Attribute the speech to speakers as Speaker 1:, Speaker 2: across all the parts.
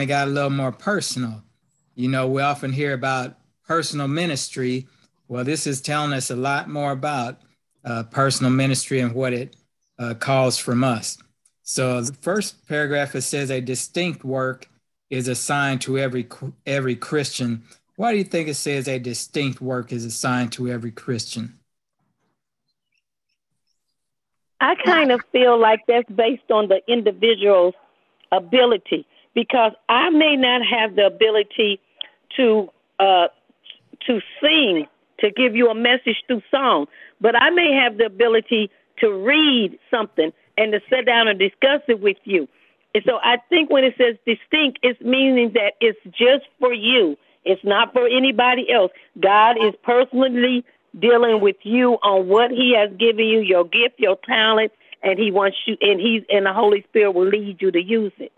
Speaker 1: it got a little more personal. You know, we often hear about personal ministry. Well, this is telling us a lot more about uh, personal ministry and what it uh, calls from us. So the first paragraph it says a distinct work is assigned to every every Christian. Why do you think it says a distinct work is assigned to every Christian?
Speaker 2: I kind of feel like that's based on the individual's ability because I may not have the ability to uh, to sing to give you a message through song, but I may have the ability to read something and to sit down and discuss it with you. And so I think when it says distinct, it's meaning that it's just for you. It's not for anybody else. God is personally dealing with you on what He has given you, your gift, your talent, and He wants you, and He's and the Holy Spirit will lead you to use it.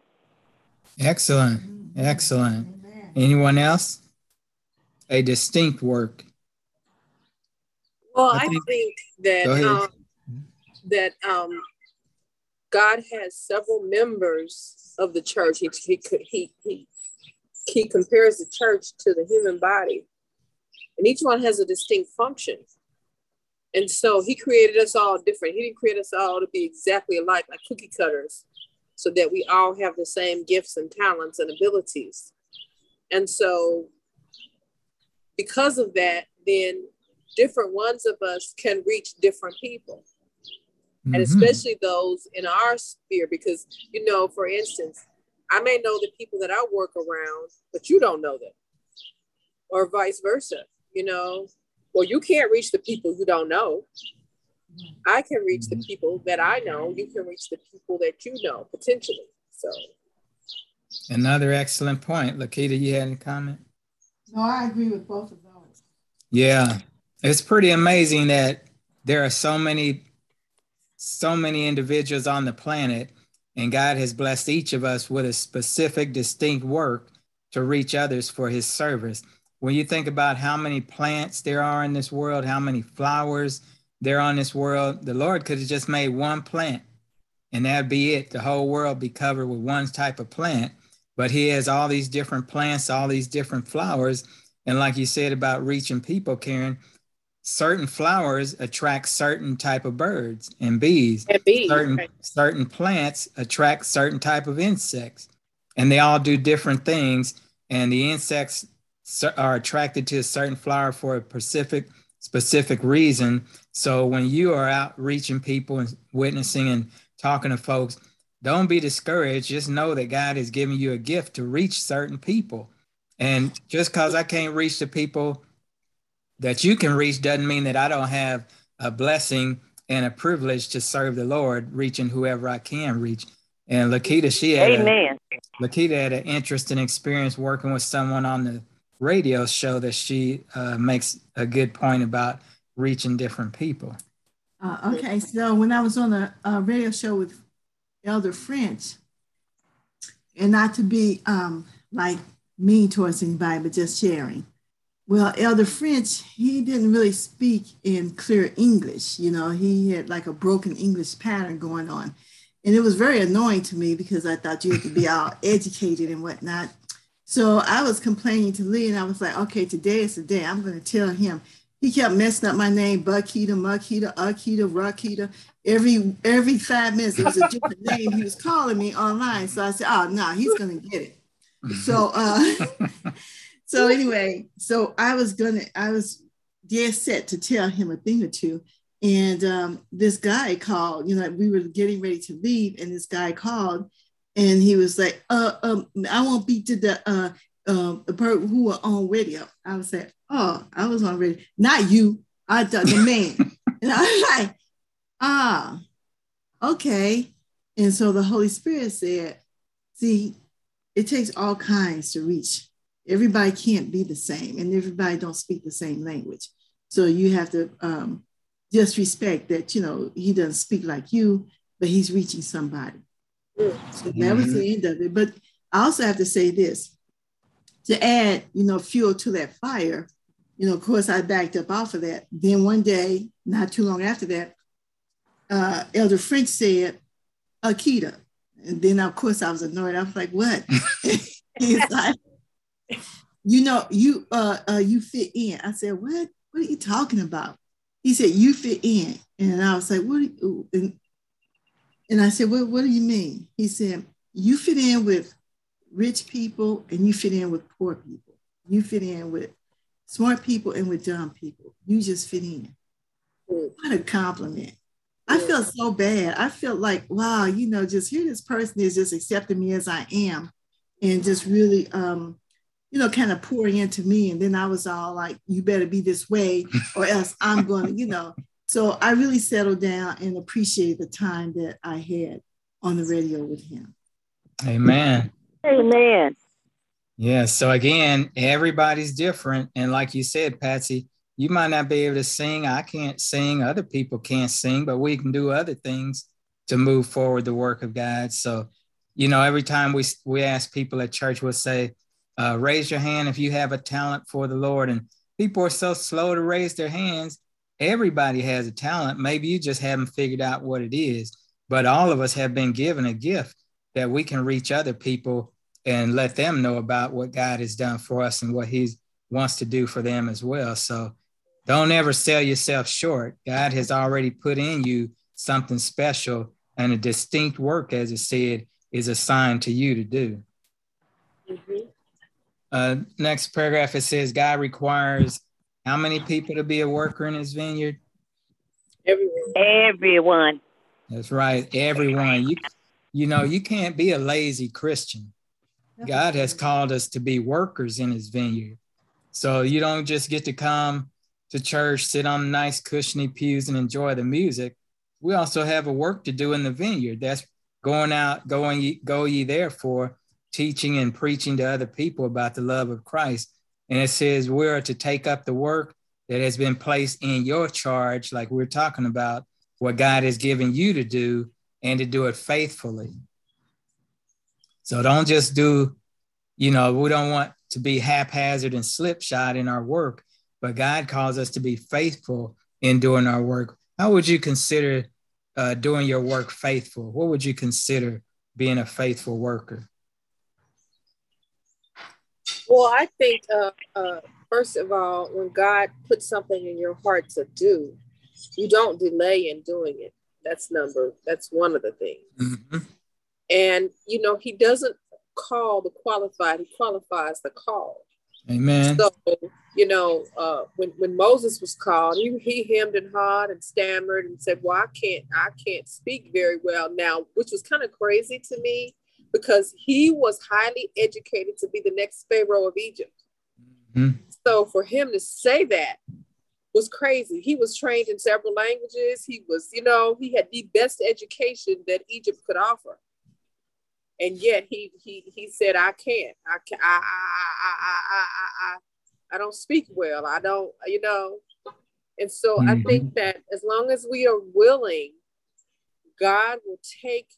Speaker 1: Excellent, excellent. Anyone else? A distinct work.
Speaker 3: Well, I think, I think that um, that um, God has several members of the church. He, he, he, he, he compares the church to the human body, and each one has a distinct function. And so he created us all different. He didn't create us all to be exactly alike, like cookie cutters, so that we all have the same gifts and talents and abilities. And so, because of that, then different ones of us can reach different people mm-hmm. and especially those in our sphere because you know for instance i may know the people that i work around but you don't know them or vice versa you know well you can't reach the people you don't know i can reach the people that i know. You can reach the people that you know potentially. So.
Speaker 1: Another excellent point. Lakita you had any comment?
Speaker 4: No i agree with both of those.
Speaker 1: Yeah. It's pretty amazing that there are so many so many individuals on the planet, and God has blessed each of us with a specific, distinct work to reach others for his service. When you think about how many plants there are in this world, how many flowers there on this world, the Lord could have just made one plant and that'd be it. The whole world be covered with one type of plant. But he has all these different plants, all these different flowers. And like you said about reaching people, Karen, certain flowers attract certain type of birds and bees.
Speaker 3: And bees
Speaker 1: certain right. certain plants attract certain type of insects, and they all do different things. And the insects are attracted to a certain flower for a specific specific reason. So when you are out reaching people and witnessing and talking to folks, don't be discouraged. Just know that God is giving you a gift to reach certain people. And just because I can't reach the people that you can reach doesn't mean that I don't have a blessing and a privilege to serve the Lord, reaching whoever I can reach. And Lakita, she had
Speaker 2: Amen.
Speaker 1: A, Lakita had an interesting experience working with someone on the radio show that she uh, makes a good point about reaching different people.
Speaker 4: Uh, okay, so when I was on a, a, radio show with Elder French, and not to be um, like mean towards anybody, but just sharing. Well, Elder French, he didn't really speak in clear English. You know, he had like a broken English pattern going on. And it was very annoying to me because I thought you had to be all educated and whatnot. So I was complaining to Lee and I was like, okay, today is the day. I'm going to tell him. He kept messing up my name, Buckheater, Muckheater, Ukheater, Rockheater. Every every five minutes, it was a different name he was calling me online. So I said, oh, no, he's going to get it. So uh, so anyway, so I was gonna, I was dead set to tell him a thing or two. And um, this guy called, you know, we were getting ready to leave, and this guy called and he was like, uh, um, I won't be to the uh, uh, person who were on radio. I was like, oh, I was on radio. Not you, I the, the man. and I was like, ah, okay. And so the Holy Spirit said, see, it takes all kinds to reach everybody can't be the same and everybody don't speak the same language so you have to um, just respect that you know he doesn't speak like you but he's reaching somebody so that was the end of it but i also have to say this to add you know fuel to that fire you know of course i backed up off of that then one day not too long after that uh, elder french said akita and then of course i was annoyed i was like what He's like, you know, you uh, uh you fit in. I said, what? What are you talking about? He said, you fit in. And I was like, what? You, and, and I said, what, what do you mean? He said, you fit in with rich people and you fit in with poor people. You fit in with smart people and with dumb people. You just fit in. Mm. What a compliment. I felt so bad. I felt like, wow, you know, just here this person is just accepting me as I am and just really um, you know, kind of pouring into me. And then I was all like, you better be this way or else I'm going to, you know. So I really settled down and appreciated the time that I had on the radio with him.
Speaker 1: Amen.
Speaker 2: Amen.
Speaker 1: Yeah. So again, everybody's different. And like you said, Patsy, you might not be able to sing. I can't sing. Other people can't sing, but we can do other things to move forward the work of God. So, you know, every time we we ask people at church, we'll say, uh, raise your hand if you have a talent for the Lord. And people are so slow to raise their hands. Everybody has a talent. Maybe you just haven't figured out what it is, but all of us have been given a gift that we can reach other people and let them know about what God has done for us and what He wants to do for them as well. So don't ever sell yourself short. God has already put in you something special and a distinct work, as it said, is assigned to you to do. Mm-hmm. Uh, next paragraph it says God requires how many people to be a worker in his vineyard?
Speaker 2: Everyone. Everyone.
Speaker 1: That's right, everyone. You you know, you can't be a lazy Christian. God has called us to be workers in his vineyard. So you don't just get to come to church, sit on nice cushiony pews and enjoy the music. We also have a work to do in the vineyard. That's going out, going go ye therefore teaching and preaching to other people about the love of Christ. And it says we're to take up the work that has been placed in your charge, like we're talking about, what God has given you to do and to do it faithfully. So don't just do, you know, we don't want to be haphazard and slipshod in our work, but God calls us to be faithful in doing our work. How would you consider uh, doing your work faithful? What would you consider being a faithful worker?
Speaker 3: Well, I think uh, uh, first of all, when God puts something in your heart to do, you don't delay in doing it. That's number. That's one of the things. Mm-hmm. And you know, He doesn't call the qualified; He qualifies the call.
Speaker 1: Amen.
Speaker 3: So you know, uh, when when Moses was called, he, he hemmed and hawed and stammered and said, "Well, I can't, I can't speak very well now," which was kind of crazy to me because he was highly educated to be the next Pharaoh of Egypt. Mm-hmm. So for him to say that was crazy. He was trained in several languages. He was, you know, he had the best education that Egypt could offer. And yet he he he said, I can't. I can I I I I I, I, I don't speak well. I don't, you know. And so mm-hmm. I think that as long as we are willing, God will take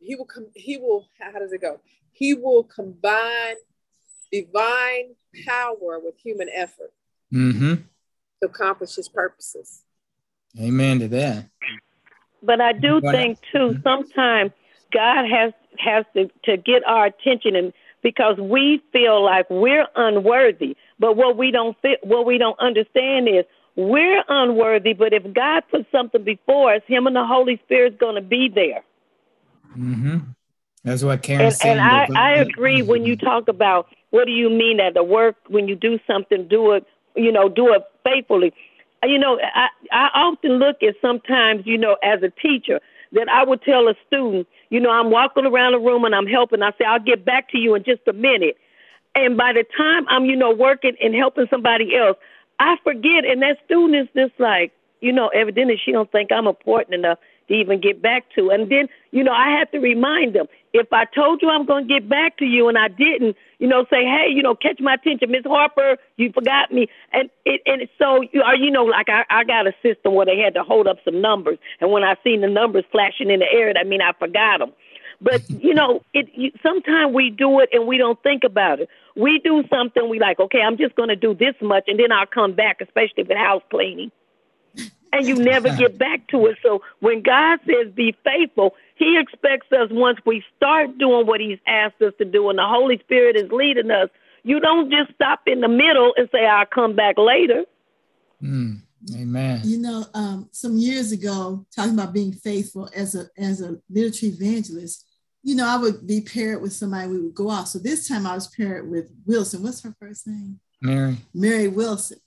Speaker 3: he will come he will how does it go he will combine divine power with human effort mm-hmm. to accomplish his purposes
Speaker 1: amen to that
Speaker 2: but i do think too mm-hmm. sometimes god has has to, to get our attention and because we feel like we're unworthy but what we don't fit what we don't understand is we're unworthy but if god puts something before us him and the holy spirit's going to be there
Speaker 1: Mm-hmm. That's what Karen
Speaker 2: and, and I, I agree when you talk about what do you mean that the work when you do something, do it, you know, do it faithfully. You know, I, I often look at sometimes, you know, as a teacher, that I would tell a student, you know, I'm walking around the room and I'm helping. I say, I'll get back to you in just a minute. And by the time I'm, you know, working and helping somebody else, I forget. And that student is just like, you know, evidently she don't think I'm important enough to even get back to. And then, you know, I have to remind them if I told you I'm going to get back to you and I didn't, you know, say, hey, you know, catch my attention, Miss Harper, you forgot me. And it, and so you are, you know, like I, I got a system where they had to hold up some numbers, and when I seen the numbers flashing in the air, that mean I forgot them. But you know, it you, sometimes we do it and we don't think about it. We do something we like, okay, I'm just going to do this much, and then I'll come back, especially with house cleaning and you never get back to it. So when God says be faithful, He expects us once we start doing what He's asked us to do, and the Holy Spirit is leading us. You don't just stop in the middle and say, I'll come back later.
Speaker 1: Mm, amen.
Speaker 4: You know, um, some years ago, talking about being faithful as a as a literature evangelist, you know, I would be paired with somebody, we would go out. So this time I was paired with Wilson. What's her first name?
Speaker 1: Mary.
Speaker 4: Mary Wilson.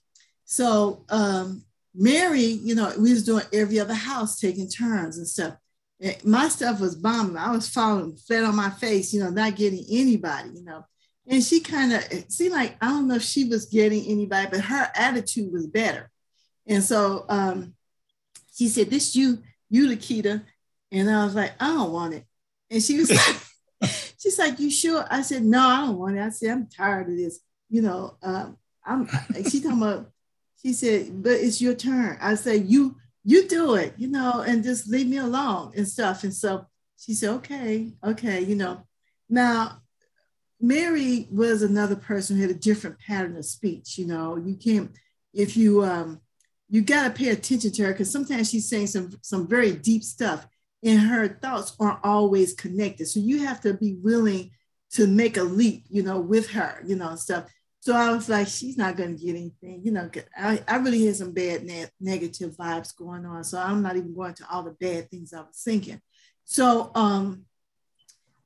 Speaker 4: So um, Mary, you know, we was doing every other house, taking turns and stuff. And my stuff was bombing. I was falling flat on my face, you know, not getting anybody, you know. And she kind of seemed like I don't know if she was getting anybody, but her attitude was better. And so um, she said, "This you, you, Lakita," and I was like, "I don't want it." And she was like, she's like, you sure? I said, no, I don't want it. I said, I'm tired of this. You know, um, I'm she talking about, she said, but it's your turn. I said, you, you do it, you know, and just leave me alone and stuff. And so she said, okay, okay, you know. Now, Mary was another person who had a different pattern of speech. You know, you can't, if you um you gotta pay attention to her because sometimes she's saying some some very deep stuff and her thoughts aren't always connected. So you have to be willing to make a leap, you know, with her, you know, and stuff. So I was like, she's not going to get anything, you know. I, I really had some bad ne- negative vibes going on. So I'm not even going to all the bad things I was thinking. So, um,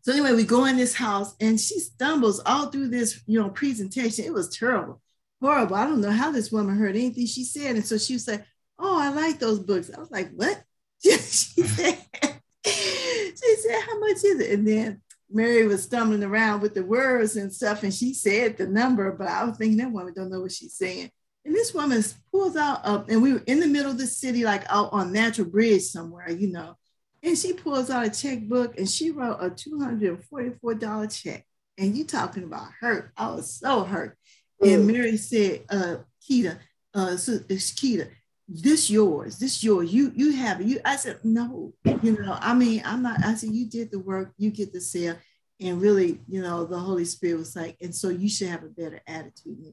Speaker 4: so anyway, we go in this house and she stumbles all through this, you know, presentation. It was terrible, horrible. I don't know how this woman heard anything she said. And so she was like, Oh, I like those books. I was like, What? she said, she said, How much is it? And then Mary was stumbling around with the words and stuff, and she said the number, but I was thinking that woman don't know what she's saying. And this woman pulls out up, and we were in the middle of the city, like out on Natural Bridge somewhere, you know. And she pulls out a checkbook and she wrote a $244 check. And you talking about hurt. I was so hurt. And Mary said, uh, Keita, uh, so it's Keita, this yours, this yours. You you have it. You I said, no, you know, I mean, I'm not, I said, you did the work, you get the sale. And really, you know, the Holy Spirit was like, and so you should have a better attitude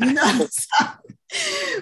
Speaker 4: you know, so,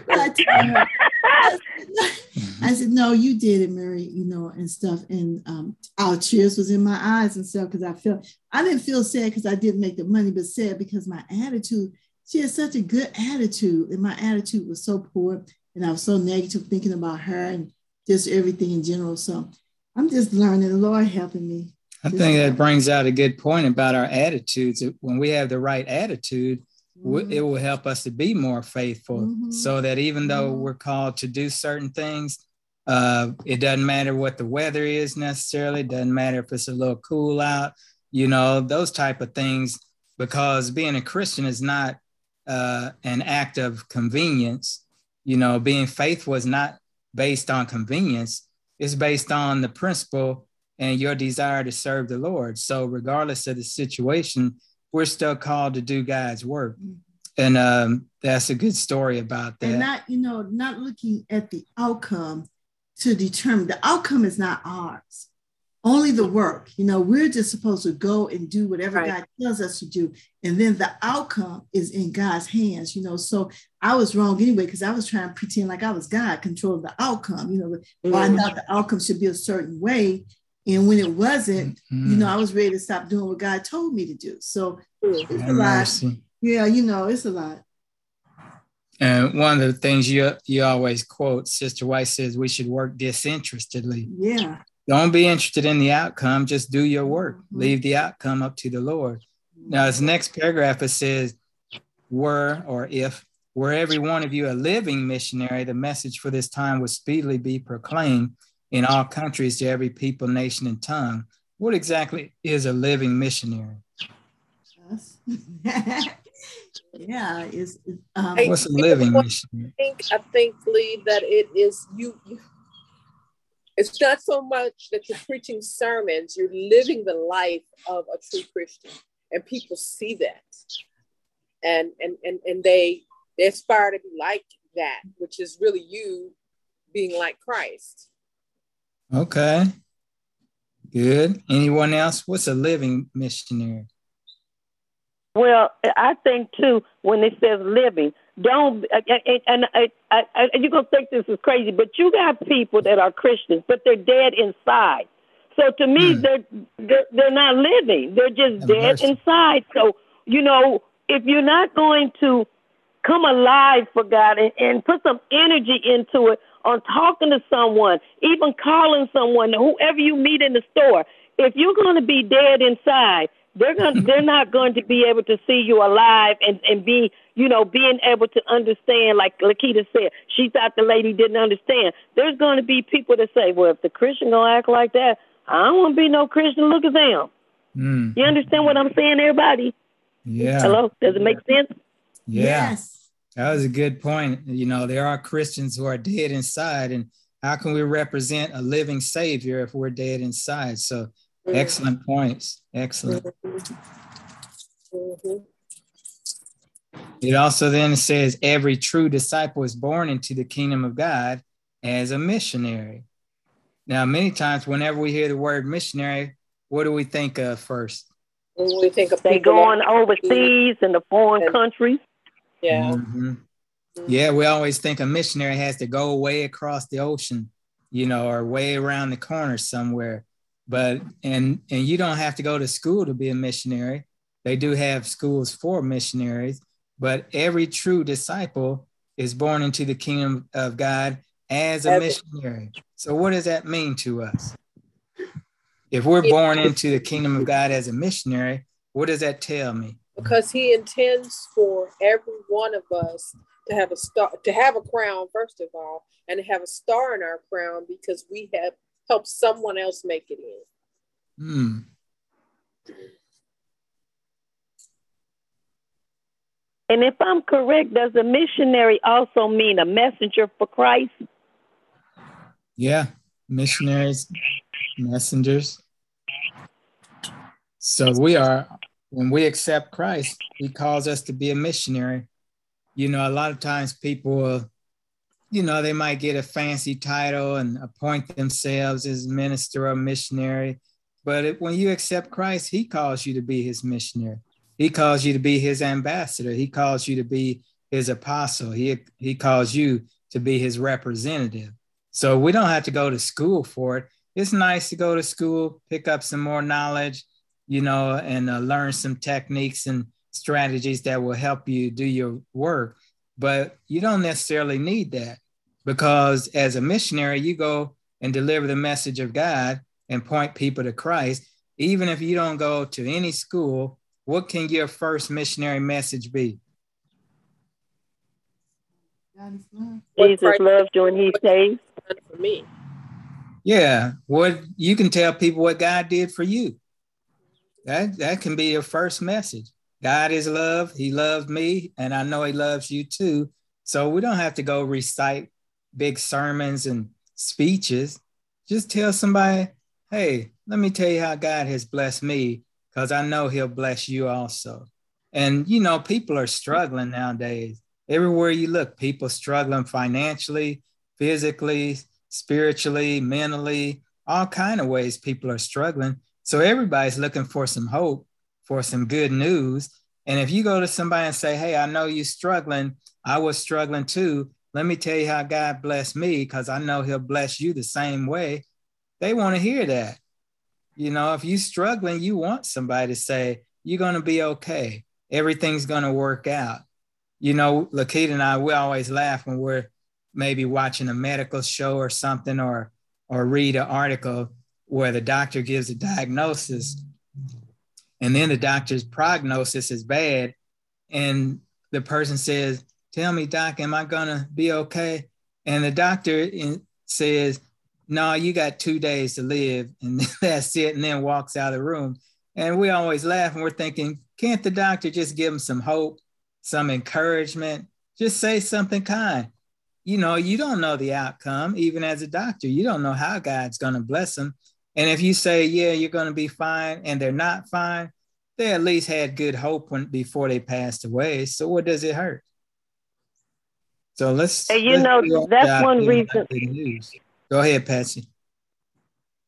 Speaker 4: but I her, I said, I said, no, you did it, Mary, you know, and stuff. And um, our tears was in my eyes and stuff because I felt I didn't feel sad because I didn't make the money, but sad because my attitude, she had such a good attitude, and my attitude was so poor and I was so negative thinking about her and just everything in general. So I'm just learning. The Lord helping me.
Speaker 1: I think that brings out a good point about our attitudes. When we have the right attitude, mm-hmm. it will help us to be more faithful. Mm-hmm. So that even though mm-hmm. we're called to do certain things, uh, it doesn't matter what the weather is necessarily. It doesn't matter if it's a little cool out. You know those type of things. Because being a Christian is not uh, an act of convenience you know, being faithful is not based on convenience, it's based on the principle and your desire to serve the Lord. So, regardless of the situation, we're still called to do God's work. And um, that's a good story about that.
Speaker 4: And not, you know, not looking at the outcome to determine the outcome is not ours only the work. You know, we're just supposed to go and do whatever right. God tells us to do. And then the outcome is in God's hands, you know. So I was wrong anyway, because I was trying to pretend like I was God, control the outcome, you know, mm-hmm. I thought the outcome should be a certain way. And when it wasn't, mm-hmm. you know, I was ready to stop doing what God told me to do. So it's a lot. Yeah, you know, it's a lot.
Speaker 1: And one of the things you you always quote, Sister White says, we should work disinterestedly.
Speaker 4: Yeah.
Speaker 1: Don't be interested in the outcome. Just do your work. Mm-hmm. Leave the outcome up to the Lord. Now, this next paragraph it says, "Were or if were every one of you a living missionary, the message for this time would speedily be proclaimed in all countries to every people, nation, and tongue." What exactly is a living missionary?
Speaker 4: yeah, is
Speaker 1: um, what's a living missionary?
Speaker 3: I think I think Lee that it is you it's not so much that you're preaching sermons, you're living the life of a true Christian. And people see that. And and and, and they they aspire to be like that, which is really you being like Christ.
Speaker 1: Okay. Good. Anyone else? What's a living missionary?
Speaker 2: Well, I think too when it says living, don't and, and, and you're gonna think this is crazy, but you got people that are Christians, but they're dead inside. So to me, mm. they're, they're they're not living; they're just dead inside. So you know, if you're not going to come alive for God and, and put some energy into it on talking to someone, even calling someone, whoever you meet in the store, if you're going to be dead inside, they're going they're not going to be able to see you alive and and be you know being able to understand like Lakita said she thought the lady didn't understand. There's going to be people that say well if the Christian gonna act like that I don't want to be no Christian. Look at them. Mm. you understand what I'm saying everybody?
Speaker 1: Yeah.
Speaker 2: Hello? Does it make sense?
Speaker 1: Yeah. yes. That was a good point. You know there are Christians who are dead inside and how can we represent a living savior if we're dead inside? So Excellent points. Excellent. Mm-hmm. It also then says every true disciple is born into the kingdom of God as a missionary. Now, many times, whenever we hear the word missionary, what do we think of first?
Speaker 3: we think of
Speaker 2: they going overseas in the foreign countries.
Speaker 3: Yeah. Mm-hmm.
Speaker 1: Yeah, we always think a missionary has to go way across the ocean, you know, or way around the corner somewhere but and and you don't have to go to school to be a missionary. They do have schools for missionaries but every true disciple is born into the kingdom of god as a missionary. So what does that mean to us? If we're born into the kingdom of god as a missionary what does that tell me?
Speaker 3: Because he intends for every one of us to have a star to have a crown first of all and to have a star in our crown because we have help someone else make it in. Hmm.
Speaker 2: And if I'm correct, does a missionary also mean a messenger for Christ?
Speaker 1: Yeah, missionaries, messengers. So we are, when we accept Christ, he calls us to be a missionary. You know, a lot of times people you know, they might get a fancy title and appoint themselves as minister or missionary. But it, when you accept Christ, he calls you to be his missionary. He calls you to be his ambassador. He calls you to be his apostle. He, he calls you to be his representative. So we don't have to go to school for it. It's nice to go to school, pick up some more knowledge, you know, and uh, learn some techniques and strategies that will help you do your work. But you don't necessarily need that because as a missionary, you go and deliver the message of God and point people to Christ. Even if you don't go to any school, what can your first missionary message be?
Speaker 2: Jesus loves you and he saves.
Speaker 3: For me.
Speaker 1: Yeah. What you can tell people what God did for you. That that can be your first message. God is love. He loves me, and I know He loves you too. So we don't have to go recite big sermons and speeches. Just tell somebody, hey, let me tell you how God has blessed me, because I know He'll bless you also. And you know, people are struggling nowadays. Everywhere you look, people struggling financially, physically, spiritually, mentally, all kind of ways people are struggling. So everybody's looking for some hope for some good news. And if you go to somebody and say, Hey, I know you're struggling, I was struggling too. Let me tell you how God blessed me because I know He'll bless you the same way. They want to hear that. You know, if you're struggling, you want somebody to say, You're going to be okay. Everything's going to work out. You know, Lakita and I, we always laugh when we're maybe watching a medical show or something or or read an article where the doctor gives a diagnosis and then the doctor's prognosis is bad. And the person says tell me doc am i gonna be okay? And the doctor says no you got two days to live. And that's it and then walks out of the room. And we always laugh and we're thinking can't the doctor just give him some hope some encouragement? Just say something kind. You know you don't know the outcome even as a doctor. You don't know how god's going to bless them and if you say, yeah, you're going to be fine, and they're not fine, they at least had good hope when before they passed away. So what does it hurt? So let's.
Speaker 2: Hey, you
Speaker 1: let's
Speaker 2: know, that's one reason.
Speaker 1: Go ahead, Patsy.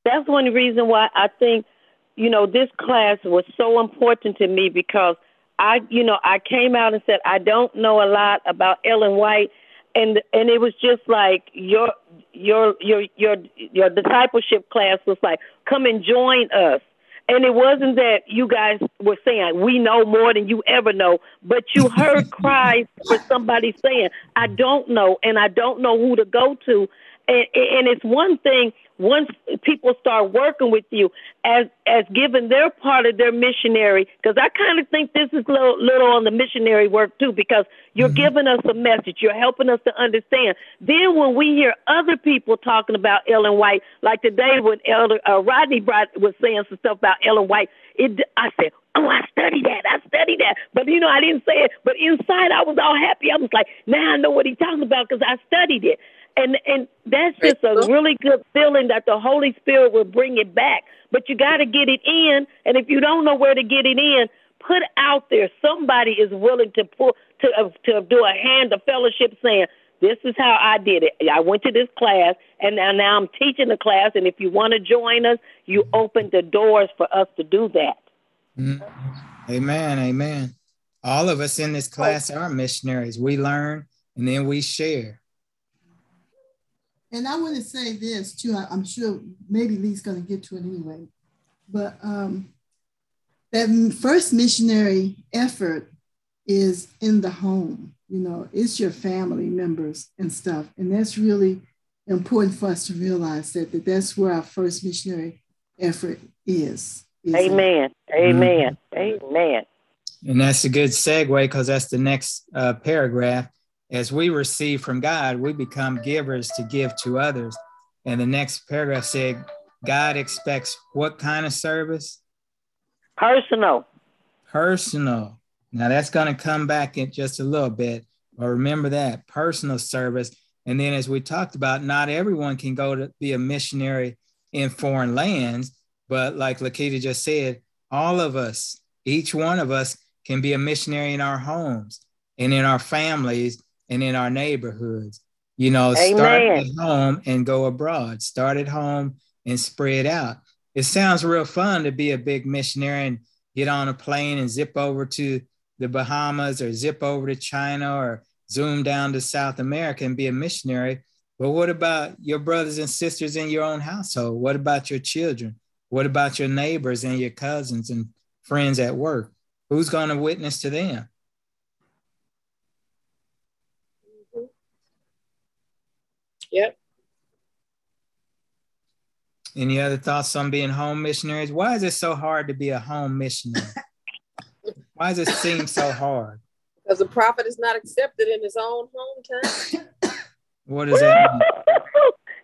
Speaker 2: That's one reason why I think, you know, this class was so important to me because I, you know, I came out and said I don't know a lot about Ellen White, and and it was just like your your your your your discipleship class was like, come and join us. And it wasn't that you guys were saying we know more than you ever know, but you heard cries for somebody saying, I don't know, and I don't know who to go to. And, and it's one thing once people start working with you as as giving their part of their missionary because i kind of think this is little, little on the missionary work too because you're mm-hmm. giving us a message you're helping us to understand. Then when we hear other people talking about ellen white like today when elder uh, rodney brought, was saying some stuff about ellen white it i said oh i studied that i studied that. But you know i didn't say it but inside i was all happy. I was like now i know what he's talking about because i studied it and and that's just a really good feeling that the Holy Spirit will bring it back. But you got to get it in, and if you don't know where to get it in, put out there somebody is willing to pull to uh, to do a hand of fellowship, saying, "This is how I did it. I went to this class, and now now I'm teaching the class. And if you want to join us, you open the doors for us to do that."
Speaker 1: Mm-hmm. Amen. Amen. All of us in this class are missionaries. We learn and then we share.
Speaker 4: And I want to say this too. I, am sure maybe Lee's going to get to it anyway. But um, that first missionary effort is in the home. You know, it's your family members and stuff, and that's really important for us to realize that, that that's where our first missionary effort is.
Speaker 2: is Amen. It? Amen. Mm-hmm. Amen.
Speaker 1: And that's a good segue because that's the next uh, paragraph as we receive from God, we become givers to give to others. And the next paragraph said, God expects what kind of service?
Speaker 2: Personal.
Speaker 1: Personal. Now that's going to come back in just a little bit, but remember that personal service. And then, as we talked about, not everyone can go to be a missionary in foreign lands, but like Lakita just said, all of us, each one of us, can be a missionary in our homes and in our families and in our neighborhoods. You know, Amen. start at home and go abroad. Start at home and spread out. It sounds real fun to be a big missionary and get on a plane and zip over to the Bahamas or zip over to China or zoom down to South America and be a missionary. But what about your brothers and sisters in your own household? What about your children? What about your neighbors and your cousins and friends at work? Who's going to witness to them?
Speaker 3: Yep.
Speaker 1: Any other thoughts on being home missionaries? Why is it so hard to be a home missionary? Why does it seem so hard?
Speaker 3: Because the prophet is not accepted in his own hometown.
Speaker 1: what does that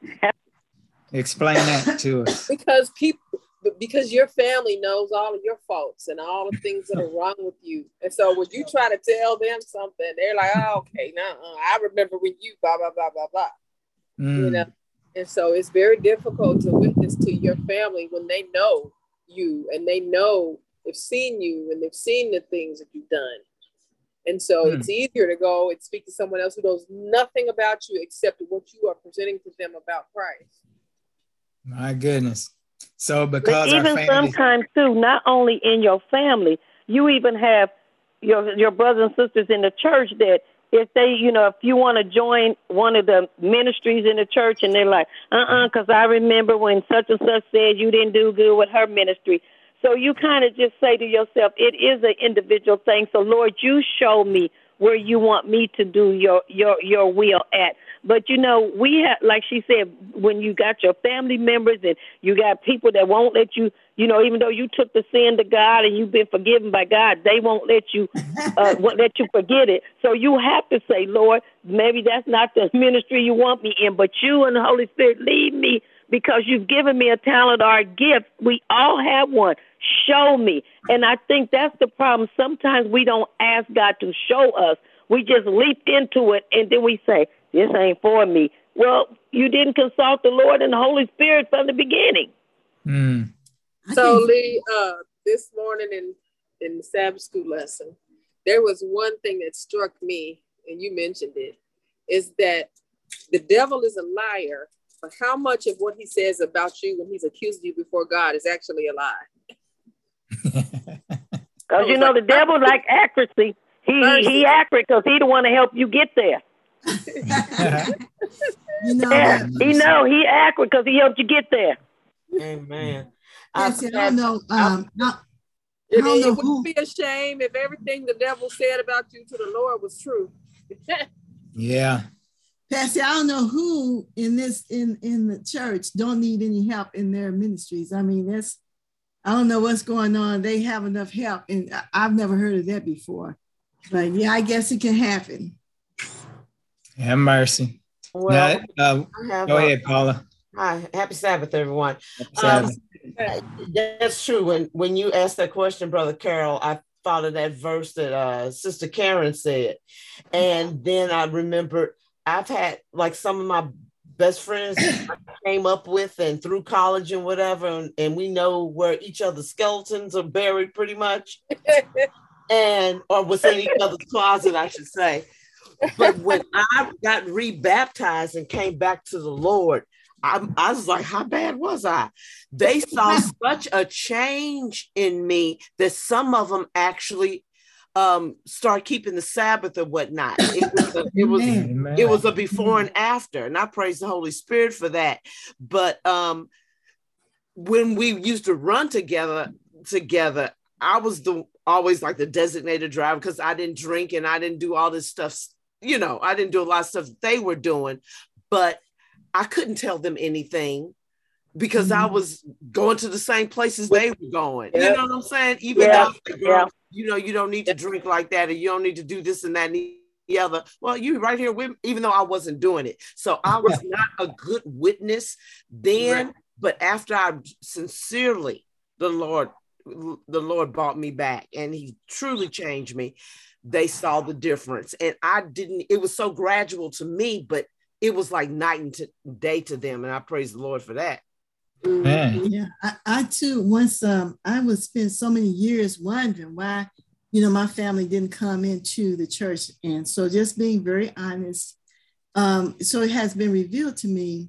Speaker 1: mean? Explain that to us.
Speaker 3: Because people because your family knows all of your faults and all the things that are wrong with you. And so when you try to tell them something, they're like, oh, okay, now I remember when you blah, blah, blah, blah, blah mm. you know and so it's very difficult to witness to your family when they know you and they know they've seen you and they've seen the things that you've done and so mm. it's easier to go and speak to someone else who knows nothing about you except what you are presenting to them about christ
Speaker 1: my goodness so because
Speaker 2: but even family- sometimes too not only in your family you even have your your brothers and sisters in the church that if they, you know, if you want to join one of the ministries in the church and they're like, uh uh-uh, uh, because I remember when such and such said you didn't do good with her ministry. So you kind of just say to yourself, it is an individual thing. So, Lord, you show me where you want me to do your your your will at. But you know, we have, like she said, when you got your family members and you got people that won't let you, you know, even though you took the sin to God and you've been forgiven by God, they won't let you, uh, won't let you forget it. So you have to say, Lord, maybe that's not the ministry you want me in, but you and the Holy Spirit lead me because you've given me a talent or a gift. We all have one. Show me. And I think that's the problem. Sometimes we don't ask God to show us. We just leap into it and then we say, this ain't for me. Well, you didn't consult the Lord and the Holy Spirit from the beginning.
Speaker 1: Mm.
Speaker 3: So, Lee, uh, this morning in, in the Sabbath school lesson, there was one thing that struck me, and you mentioned it, is that the devil is a liar, but how much of what he says about you when he's accused you before God is actually a lie?
Speaker 2: Because you know like, the devil like accuracy. He he, he accurate because he the one to help you get there. you know, yeah, he know he accurate because he helped you get there.
Speaker 5: Amen.
Speaker 4: I, I don't know. Um, not,
Speaker 3: it, don't know it wouldn't be a shame if everything the devil said about you to the Lord was true.
Speaker 1: yeah.
Speaker 4: Pastor, I don't know who in this in in the church don't need any help in their ministries. I mean, that's I don't know what's going on. They have enough help, and I've never heard of that before. But yeah, I guess it can happen.
Speaker 1: Have mercy. Well, uh, go ahead, Paula.
Speaker 5: Hi, happy Sabbath, everyone. Happy Sabbath. Um, that's true. When when you asked that question, Brother Carrell, I thought of that verse that uh, Sister Karen said, and then I remembered I've had like some of my best friends came up with and through college and whatever, and, and we know where each other's skeletons are buried pretty much, and or within each other's closet, I should say. But when I got rebaptized and came back to the Lord, I, I was like, how bad was I? They saw such a change in me that some of them actually um, start keeping the Sabbath or whatnot. It was a, it was, it was a before and after, and I praise the Holy Spirit for that. But um, when we used to run together, together, I was the always like the designated driver because I didn't drink and I didn't do all this stuff. You know, I didn't do a lot of stuff they were doing, but I couldn't tell them anything because mm-hmm. I was going to the same places they were going. You know what I'm saying? Even yeah. though, girl, yeah. You know, you don't need to drink like that, or you don't need to do this and that and the other. Well, you right here with, me, even though I wasn't doing it. So I was not a good witness then, right. but after I sincerely, the Lord, the Lord brought me back, and He truly changed me. They saw the difference, and I didn't. It was so gradual to me, but it was like night and day to them, and I praise the Lord for that.
Speaker 4: Man. Yeah, I, I too once um I was spent so many years wondering why you know my family didn't come into the church, and so just being very honest, um, so it has been revealed to me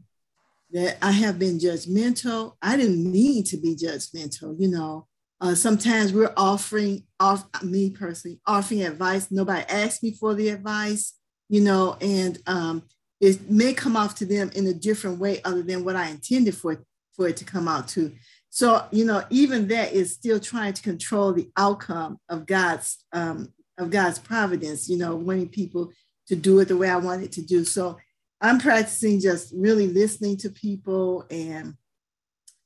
Speaker 4: that I have been judgmental. I didn't mean to be judgmental, you know. Uh, sometimes we're offering off me personally offering advice. Nobody asked me for the advice, you know, and um, it may come off to them in a different way other than what I intended for for it to come out to. So, you know, even that is still trying to control the outcome of God's um, of God's providence, you know, wanting people to do it the way I want it to do. So I'm practicing just really listening to people and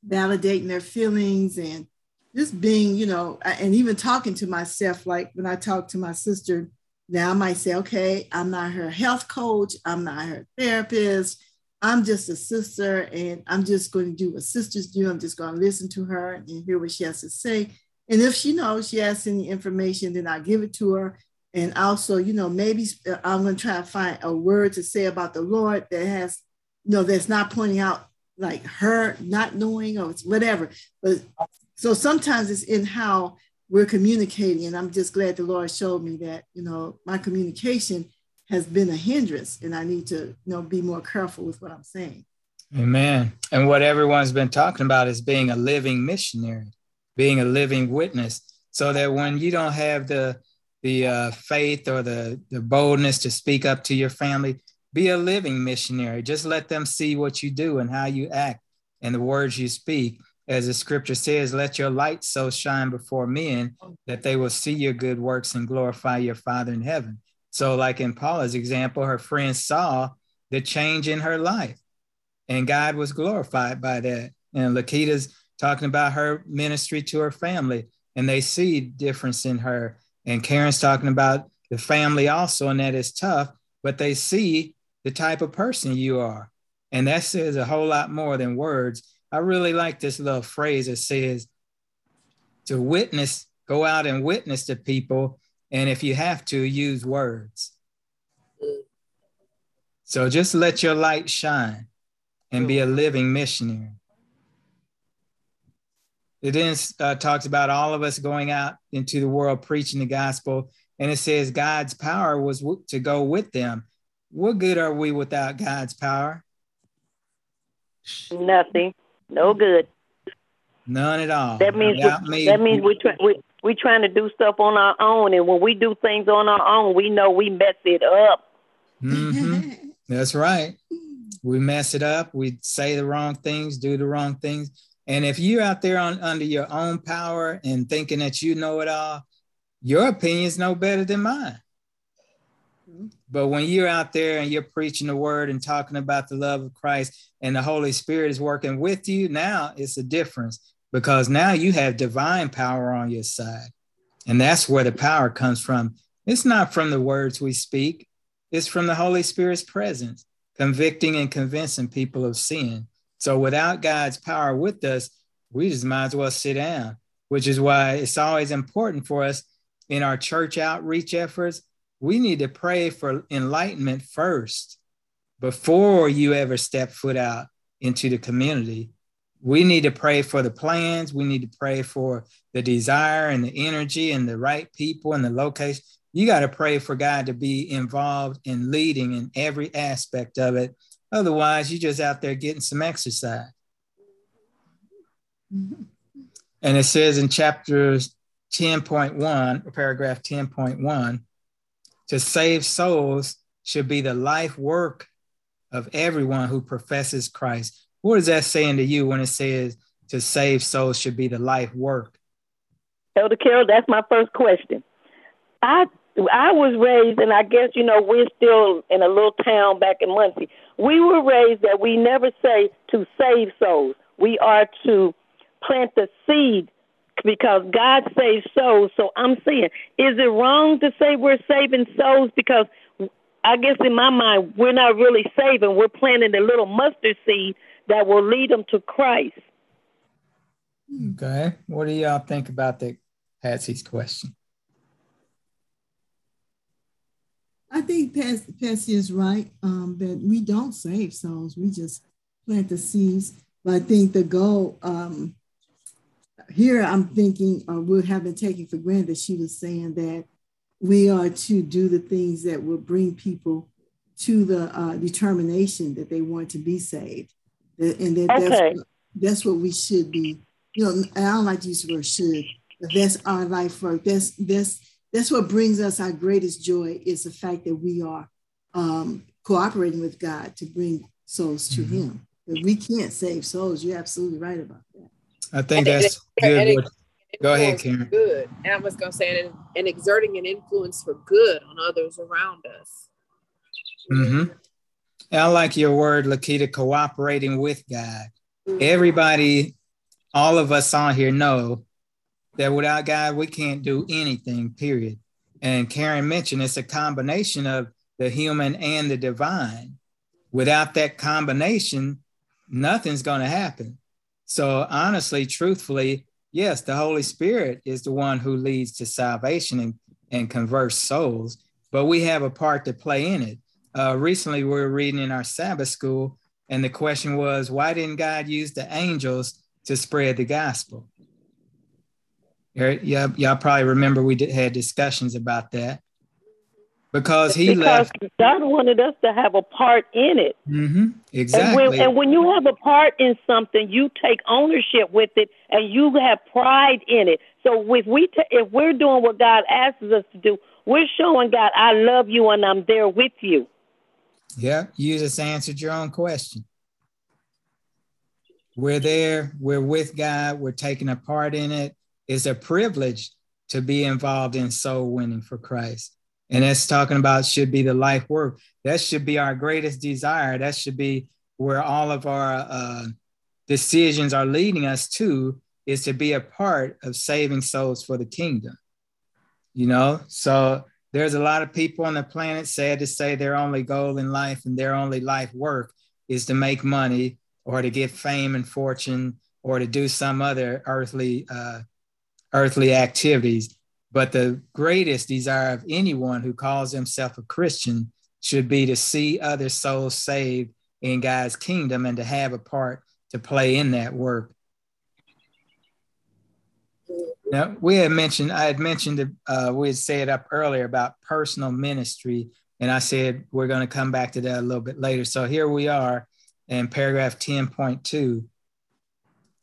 Speaker 4: validating their feelings and just being, you know, and even talking to myself, like when I talk to my sister now I might say, okay, I'm not her health coach, I'm not her therapist. I'm just a sister, and I'm just going to do what sisters do. I'm just going to listen to her and hear what she has to say. And if she knows she has any information, then I'll give it to her. And also, you know, maybe uh, I'm going to try to find a word to say about the Lord that has, you know, that's not pointing out like her not knowing or whatever. But so sometimes it's in how we're communicating. And I'm just glad the Lord showed me that, you know, my communication has been a hindrance and I need to, you know, be more careful with what I'm saying.
Speaker 1: Amen. And what everyone's been talking about is being a living missionary, being a living witness, so that when you don't have the the uh, faith or the the boldness to speak up to your family, be a living missionary. Just let them see what you do and how you act and the words you speak, as the scripture says, let your light so shine before men that they will see your good works and glorify your Father in heaven. So, like in Paula's example, her friends saw the change in her life, and God was glorified by that. And Lakita's talking about her ministry to her family, and they see difference in her. And Karen's talking about the family also, and that is tough, but they see the type of person you are. And that says a whole lot more than words I really like this little phrase that says to witness, go out and witness to people. And if you have to, use words. So just let your light shine and be a living missionary. It then uh, talks about all of us going out into the world preaching the gospel. And it says God's power was w- to go with them. What good are we without God's power?
Speaker 2: Nothing. No good.
Speaker 1: None at all.
Speaker 2: That means we, me, that means we, try, we we trying to do stuff on our own, and when we do things on our own, we know we mess it up.
Speaker 1: Mm-hmm. That's right. We mess it up. We say the wrong things, do the wrong things. And if you're out there on under your own power and thinking that you know it all, your opinion is no better than mine. But when you're out there and you're preaching the word and talking about the love of Christ and the Holy Spirit is working with you, now it's a difference because now you have divine power on your side. And that's where the power comes from. It's not from the words we speak, it's from the Holy Spirit's presence, convicting and convincing people of sin. So without God's power with us, we just might as well sit down, which is why it's always important for us in our church outreach efforts we need to pray for enlightenment first before you ever step foot out into the community. We need to pray for the plans. We need to pray for the desire and the energy and the right people and the location. You got to pray for God to be involved in leading in every aspect of it. Otherwise, you're just out there getting some exercise. Mm-hmm. And it says in chapter 10.1, paragraph 10.1, to save souls should be the life work of everyone who professes Christ. What is that saying to you when it says to save souls should be the life work?
Speaker 2: Elder Carrell, that's my first question. I I was raised, and I guess you know we're still in a little town back in Muncie. We were raised that we never say to save souls. We are to plant the seed because God saves souls. So I'm saying, is it wrong to say we're saving souls? Because I guess in my mind, we're not really saving. We're planting a little mustard seed that will lead them to Christ.
Speaker 1: Okay. What do y'all think about that, Patsy's question?
Speaker 4: I think Patsy is right um, that we don't save souls. We just plant the seeds. But I think the goal um, here I'm thinking, or uh, we have been taking for granted that she was saying that we are to do the things that will bring people to the uh, determination that they want to be saved. And that okay. that's, what, that's what we should be, you know, I don't like to use the word should, but that's our life work. That's, that's, that's what brings us our greatest joy is the fact that we are um, cooperating with God to bring souls to mm-hmm. Him. But we can't save souls. You're absolutely right about that.
Speaker 1: I think and that's good. It, Go ahead, Karen.
Speaker 3: Good. And I was going to say, and, and exerting an influence for good on others around us.
Speaker 1: Mm-hmm. I like your word, Lakita, cooperating with God. Everybody, all of us on here know that without God, we can't do anything, period. And Karen mentioned it's a combination of the human and the divine. Without that combination, nothing's going to happen. So, honestly, truthfully, yes, the Holy Spirit is the one who leads to salvation and, and converts souls, but we have a part to play in it. Uh, recently, we were reading in our Sabbath school, and the question was, why didn't God use the angels to spread the gospel? Yeah, y'all probably remember we did, had discussions about that because he because left.
Speaker 2: God wanted us to have a part in it.
Speaker 1: Mm-hmm. Exactly.
Speaker 2: And when, and when, you have a part in something, you take ownership with it, and you have pride in it. So if we t- if we're doing what God asks us to do, we're showing God, I love you, and I'm there with you.
Speaker 1: Yeah, you just answered your own question. We're there. We're with God. We're taking a part in it. It's a privilege to be involved in soul winning for Christ. And that's talking about should be the life work. That should be our greatest desire. That should be where all of our uh, decisions are leading us to is to be a part of saving souls for the kingdom. You know, so there's a lot of people on the planet, sad to say, their only goal in life and their only life work is to make money or to get fame and fortune or to do some other earthly uh, earthly activities. But the greatest desire of anyone who calls himself a Christian should be to see other souls saved in God's kingdom and to have a part to play in that work. Now, we had mentioned, I had mentioned, uh, we had said up earlier about personal ministry, and I said we're going to come back to that a little bit later. So here we are in paragraph 10.2.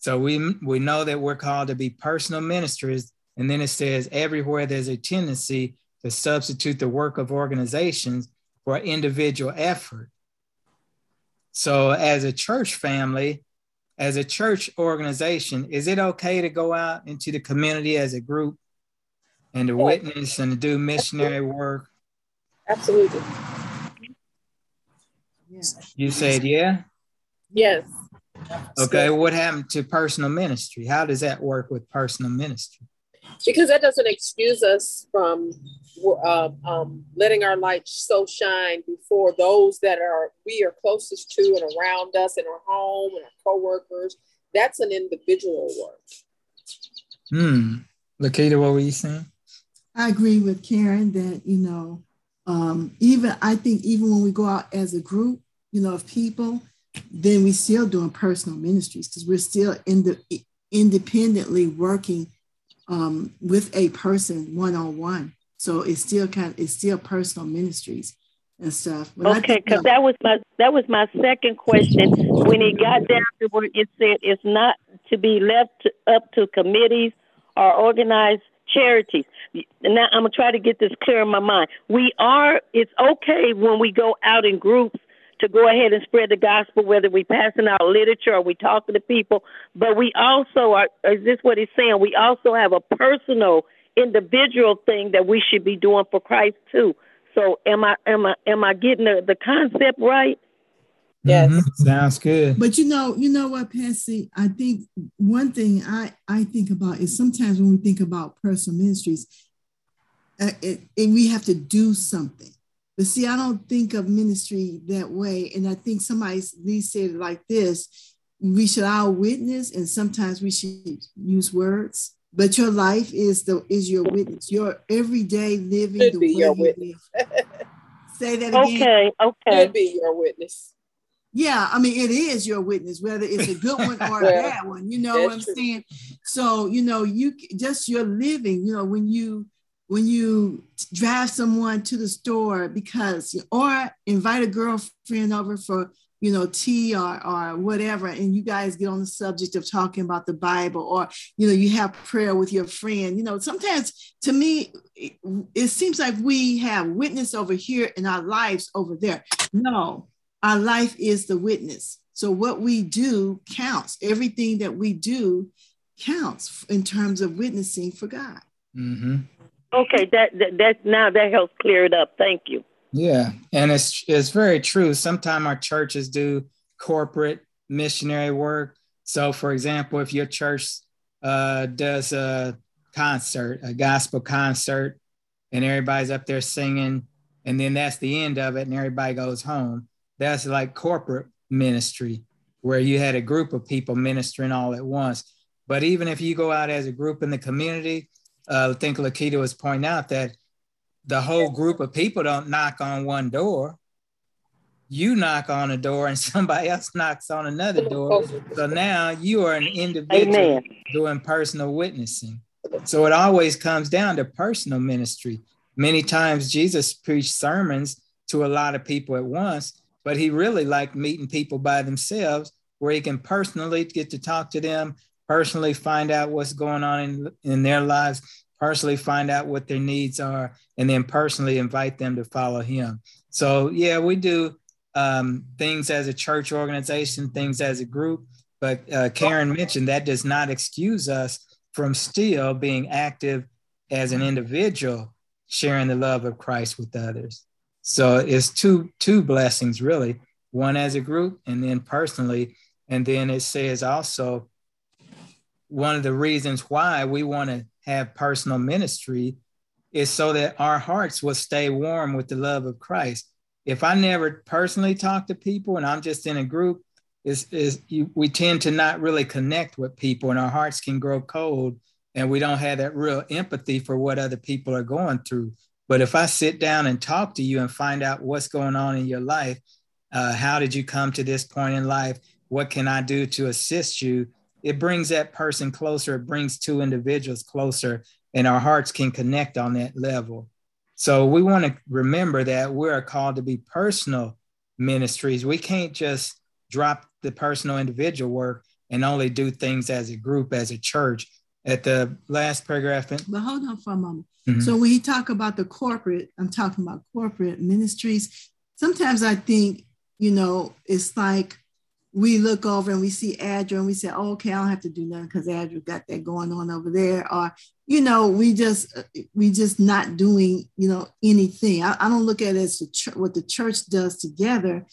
Speaker 1: So we, we know that we're called to be personal ministers And then it says, everywhere there's a tendency to substitute the work of organizations for individual effort. So, as a church family, as a church organization, is it okay to go out into the community as a group and to witness and to do missionary work?
Speaker 3: Absolutely.
Speaker 1: You said yeah?
Speaker 3: Yes.
Speaker 1: Okay, what happened to personal ministry? How does that work with personal ministry?
Speaker 3: Because that doesn't excuse us from uh, um, letting our light so shine before those that are we are closest to and around us in our home and our coworkers. That's an individual work.
Speaker 1: Hmm. Lakita, what were you saying?
Speaker 4: I agree with Karen that you know, um, even I think even when we go out as a group, you know, of people, then we still doing personal ministries because we're still in the independently working um, with a person one on one. So it's still kind of it's still personal ministries and stuff.
Speaker 2: Okay, because that was my that was my second question. When it got down to where it said it's not to be left to, up to committees or organized charities. Now I'm gonna try to get this clear in my mind. We are. It's okay when we go out in groups to go ahead and spread the gospel, whether we're passing out literature or we're talking to people. But we also are, is this what he's saying? We also have a personal, individual thing that we should be doing for Christ too. So am I am I am I getting the, the concept right?
Speaker 1: Yes. Mm-hmm. Sounds good.
Speaker 4: But you know, you know what, Patsy? I think one thing I, I think about is sometimes when we think about personal ministries, uh, it, it, we have to do something. But see, I don't think of ministry that way. And I think somebody said it like this we should all witness, and sometimes we should use words. But your life is the is your witness. Your everyday living
Speaker 3: Should the be way your witness.
Speaker 4: Say that again.
Speaker 2: Okay, okay.
Speaker 3: Should be your witness.
Speaker 4: Yeah, I mean, it is your witness, whether it's a good one or a bad one. You know what I'm true. saying? So, you know, you just your living, you know, when you when you drive someone to the store because or invite a girlfriend over for you know tea or or whatever and you guys get on the subject of talking about the bible or you know you have prayer with your friend you know sometimes to me it, it seems like we have witness over here and our lives over there no our life is the witness so what we do counts everything that we do counts in terms of witnessing for god
Speaker 1: mm-hmm.
Speaker 2: Okay, that, that that now that helps clear it up. Thank you.
Speaker 1: Yeah, and it's it's very true. Sometimes our churches do corporate missionary work. So, for example, if your church uh, does a concert, a gospel concert, and everybody's up there singing, and then that's the end of it, and everybody goes home. That's like corporate ministry, where you had a group of people ministering all at once. But even if you go out as a group in the community, uh, I think Lakita was pointing out that the whole group of people don't knock on one door. You knock on a door and somebody else knocks on another door. So now you are an individual Amen. doing personal witnessing. So it always comes down to personal ministry. Many times Jesus preached sermons to a lot of people at once, but he really liked meeting people by themselves where he can personally get to talk to them, personally find out what's going on in, in their lives, personally find out what their needs are, and then personally invite them to follow him. So, yeah, we do um, things as a church organization, things as a group. But uh, Karen mentioned that does not excuse us from still being active as an individual, sharing the love of Christ with others. So it's two two blessings really, one as a group and then personally. And then it says also one of the reasons why we want to have personal ministry is so that our hearts will stay warm with the love of Christ. If I never personally talk to people and I'm just in a group, is is we tend to not really connect with people and our hearts can grow cold and we don't have that real empathy for what other people are going through. But if I sit down and talk to you and find out what's going on in your life, uh, how did you come to this point in life? What can I do to assist you? It brings that person closer. It brings two individuals closer, and our hearts can connect on that level. So we want to remember that we're called to be personal ministries. We can't just drop the personal individual work and only do things as a group, as a church, at the last paragraph. In-
Speaker 4: but hold on for a moment. Mm-hmm. So when you talk about the corporate, I'm talking about corporate ministries. Sometimes I think, you know, it's like we look over and we see ADRA and we say, oh, okay, I don't have to do nothing because ADRA got that going on over there. Or, you know, we just uh, we just not doing, you know, anything. I, I don't look at it as ch- what the church does together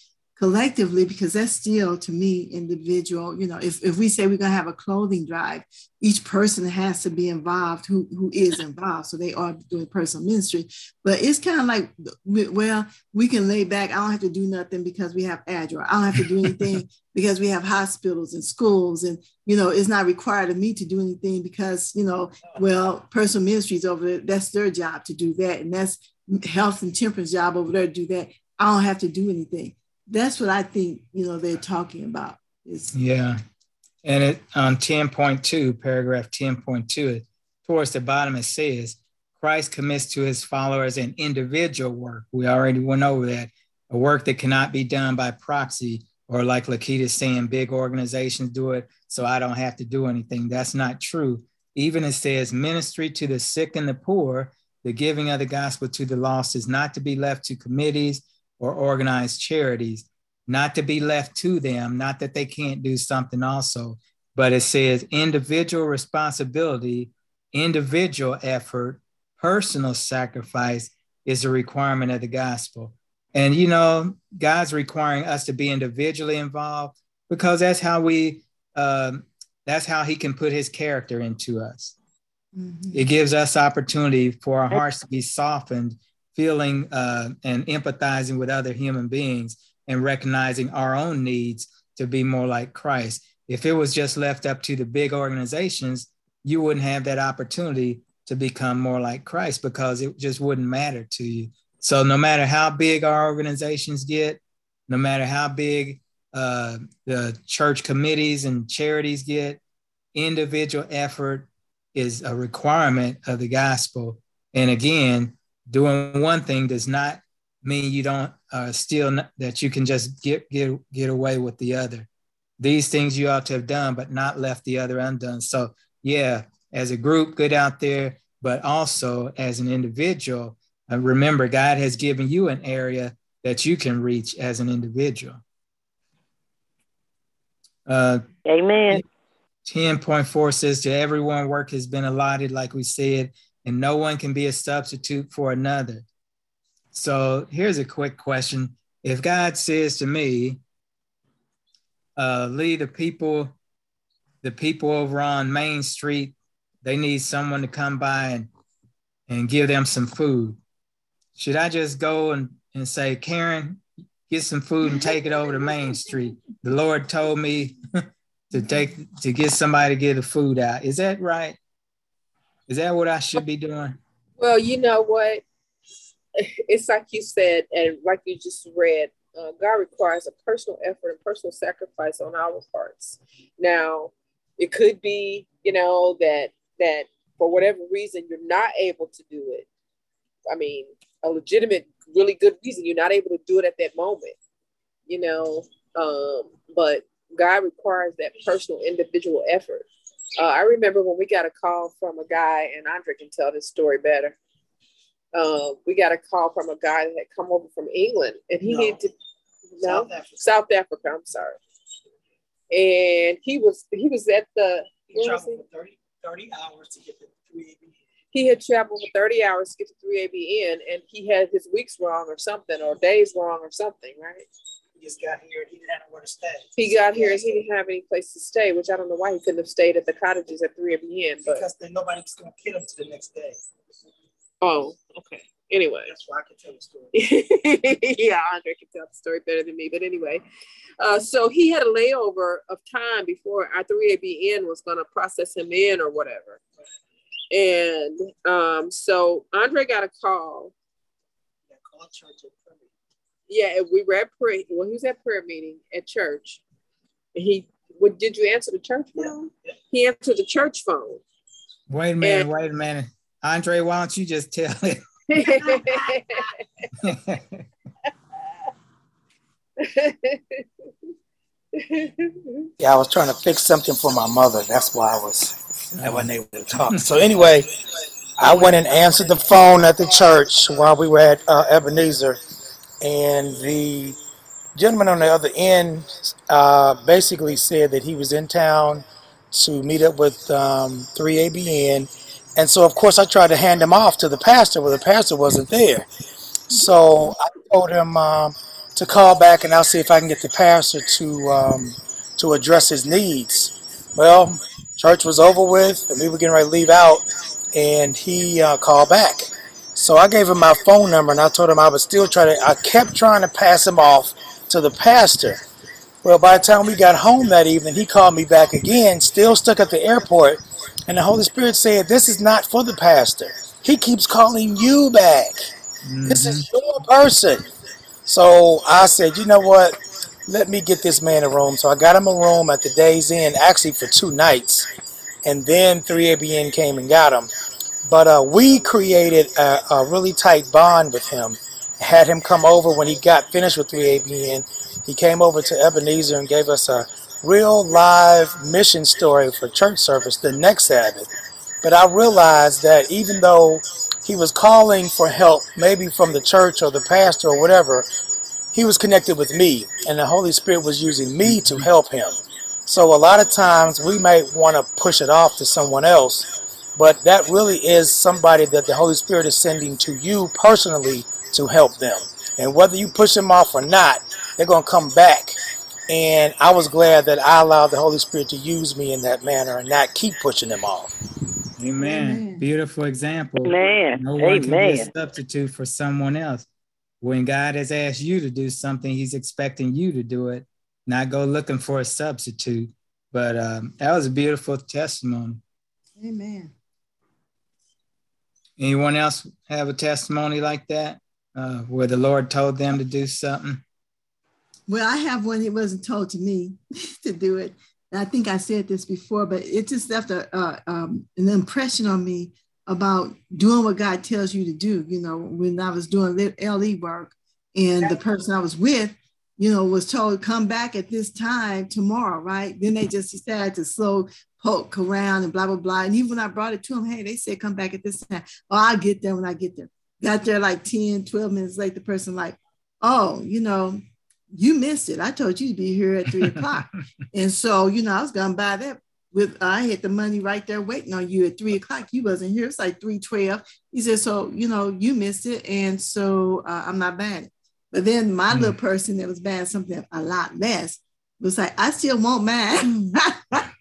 Speaker 4: collectively because that's still to me individual you know if, if we say we're going to have a clothing drive each person has to be involved who, who is involved. So they are doing personal ministry. But it's kind of like well we can lay back. I don't have to do nothing because we have ADRA i don't have to do anything because we have hospitals and schools and you know it's not required of me to do anything because you know well personal ministries over there that's their job to do that. And that's health and temperance job over there to do that. I don't have to do anything that's what I think, you know, they're talking about. Is
Speaker 1: yeah. And it um, on 10.2, paragraph 10.2, towards the bottom, it says, Christ commits to his followers an individual work. We already went over that. A work that cannot be done by proxy, or like Lakita's saying, big organizations do it, so I don't have to do anything. That's not true. Even it says, ministry to the sick and the poor, the giving of the gospel to the lost is not to be left to committees or organized charities, not to be left to them, not that they can't do something also, but it says individual responsibility, individual effort, personal sacrifice is a requirement of the gospel. And, you know, God's requiring us to be individually involved because that's how we, um, that's how he can put his character into us. Mm-hmm. It gives us opportunity for our hearts to be softened feeling uh, and empathizing with other human beings and recognizing our own needs to be more like Christ. If it was just left up to the big organizations, you wouldn't have that opportunity to become more like Christ because it just wouldn't matter to you. So, no matter how big our organizations get, no matter how big uh, the church committees and charities get, individual effort is a requirement of the gospel. And again, doing one thing does not mean you don't uh, still that you can just get get get away with the other. These things you ought to have done, but not left the other undone. So yeah, as a group, good out there, but also as an individual, uh, remember God has given you an area that you can reach as an individual.
Speaker 2: Uh, Amen.
Speaker 1: 10.4 says to everyone work has been allotted, like we said, and no one can be a substitute for another. So here's a quick question. If God says to me, uh, Lee, the people, the people over on Main Street, they need someone to come by and, and give them some food. Should I just go and, and say, Karen, get some food and take it over to Main Street? The Lord told me to take to get somebody to get the food out. Is that right? Is that what I should be doing?
Speaker 3: Well, you know what? It's like you said, and like you just read, uh, God requires a personal effort and personal sacrifice on our parts. Now, it could be, you know, that that for whatever reason you're not able to do it. I mean, a legitimate, really good reason you're not able to do it at that moment, you know. Um, but God requires that personal, individual effort. Uh, I remember when we got a call from a guy, and Andre can tell this story better. Uh, we got a call from a guy that had come over from England, and he no. needed to no South Africa. South Africa. I'm sorry, and he was he was at the
Speaker 6: he traveled for 30, 30 hours to get to 3ABN.
Speaker 3: He had traveled for 30 hours to get to 3ABN, and he had his weeks wrong or something, or days wrong or something, right?
Speaker 6: Just got here and he didn't have nowhere to stay.
Speaker 3: He got here and he didn't have any place to stay, which I don't know why he couldn't have stayed at the cottages at 3ABN
Speaker 6: But because then nobody's gonna kill him to the next day.
Speaker 3: Oh, okay. Anyway.
Speaker 6: That's why I can tell the story.
Speaker 3: yeah, Andre can tell the story better than me. But anyway, uh, so he had a layover of time before our 3ABN was going to process him in or whatever. And um, so Andre got a call.
Speaker 6: Yeah, call church
Speaker 3: yeah, we were at prayer. Well, he was at prayer meeting at church. He, what did you answer the church phone? Yeah. He answered the church phone.
Speaker 1: Wait a minute, and, wait a minute, Andre. Why don't you just tell it?
Speaker 6: yeah, I was trying to fix something for my mother. That's why I was.
Speaker 7: I wasn't able to talk. So anyway, I went and answered the phone at the church while we were at uh, Ebenezer, and the gentleman on the other end uh, basically said that he was in town to meet up with um, 3ABN. And so, of course, I tried to hand him off to the pastor, but the pastor wasn't there. So I told him um, to call back and I'll see if I can get the pastor to um, to address his needs. Well, church was over with and we were getting ready to leave out, and he uh, called back. So I gave him my phone number and I told him I would still try to. I kept trying to pass him off to the pastor. Well, by the time we got home that evening, he called me back again, still stuck at the airport, and the Holy Spirit said, This is not for the pastor. He keeps calling you back. Mm-hmm. This is mm-hmm. your person. So I said, You know what? Let me get this man a room. So I got him a room at the Days Inn, actually for two nights. And then 3ABN came and got him. But uh, we created a, a really tight bond with him had him come over when he got finished with 3ABN. He came over to Ebenezer and gave us a real live mission story for church service the next Sabbath. But I realized that even though he was calling for help, maybe from the church or the pastor or whatever, he was connected with me, and the Holy Spirit was using me to help him. So a lot of times we might want to push it off to someone else, but that really is somebody that the Holy Spirit is sending to you personally to help them. And whether you push them off or not, they're going to come back. And I was glad that I allowed the Holy Spirit to use me in that manner and not keep pushing them off.
Speaker 1: Amen. Amen. Beautiful example.
Speaker 2: Amen.
Speaker 1: No one Amen. can be a substitute for someone else. When God has asked you to do something, He's expecting you to do it, not go looking for a substitute. But um, that was a beautiful testimony.
Speaker 4: Amen.
Speaker 1: Anyone else have a testimony like that? uh, where the Lord told them to do something?
Speaker 4: Well, I have one. It wasn't told to me to do it. And I think I said this before, but it just left a, um, an impression on me about doing what God tells you to do. You know, when I was doing LE work, and the person I was with, you know, was told come back at this time tomorrow, right? Then they just decided to slow poke around and blah blah blah. And even when I brought it to them, hey, they said come back at this time. Oh, I'll get there when I get there. Got there like 10, 12 minutes late. The person like, oh, you know, you missed it. I told you to be here at three o'clock. and so, you know, I was gonna buy that with I had the money right there waiting on you at three o'clock. You wasn't here. It's like 312. He said, so you know, you missed it. And so uh, I'm not buying it. But then my mm. little person that was buying something a lot less was like, I still want mine.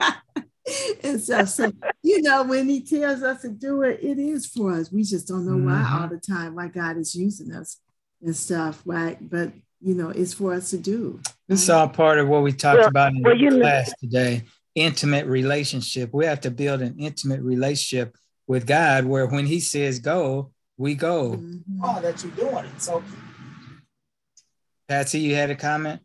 Speaker 4: and so, so you know, when he tells us to do it, it is for us. We just don't know mm-hmm. why all the time, why God is using us and stuff, right? But you know, it's for us to do.
Speaker 1: This is all part of what we talked well, about in well, the class know. today. Intimate relationship. We have to build an intimate relationship with God where when he says go, we go.
Speaker 6: Mm-hmm. Oh, that you're doing it. So
Speaker 1: Patsy, you had a comment?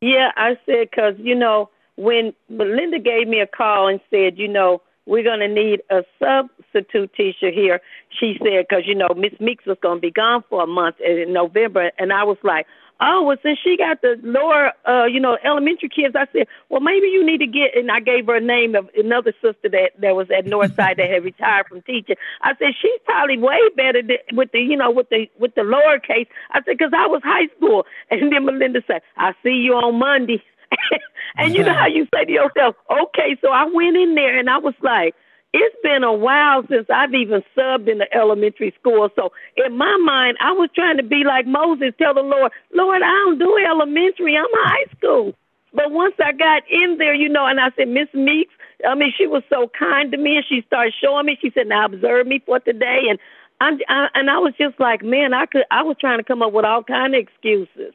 Speaker 2: Yeah, I said because you know when Melinda gave me a call and said, you know, we're going to need a substitute teacher here, she said, because, you know, Miss Meeks was going to be gone for a month in November. And I was like, oh, well, since she got the lower, uh, you know, elementary kids, I said, well, maybe you need to get, and I gave her a name of another sister that, that was at Northside that had retired from teaching. I said, she's probably way better than, with the, you know, with the, with the lower lowercase. I said, because I was high school. And then Melinda said, I'll see you on Monday. and you know how you say to yourself, okay, so I went in there and I was like, it's been a while since I've even subbed in the elementary school. So in my mind, I was trying to be like Moses, tell the Lord, Lord, I don't do elementary, I'm high school. But once I got in there, you know, and I said, Miss Meeks, I mean, she was so kind to me, and she started showing me. She said, "Now observe me for today," and I'm, I, and I was just like, man, I could, I was trying to come up with all kind of excuses.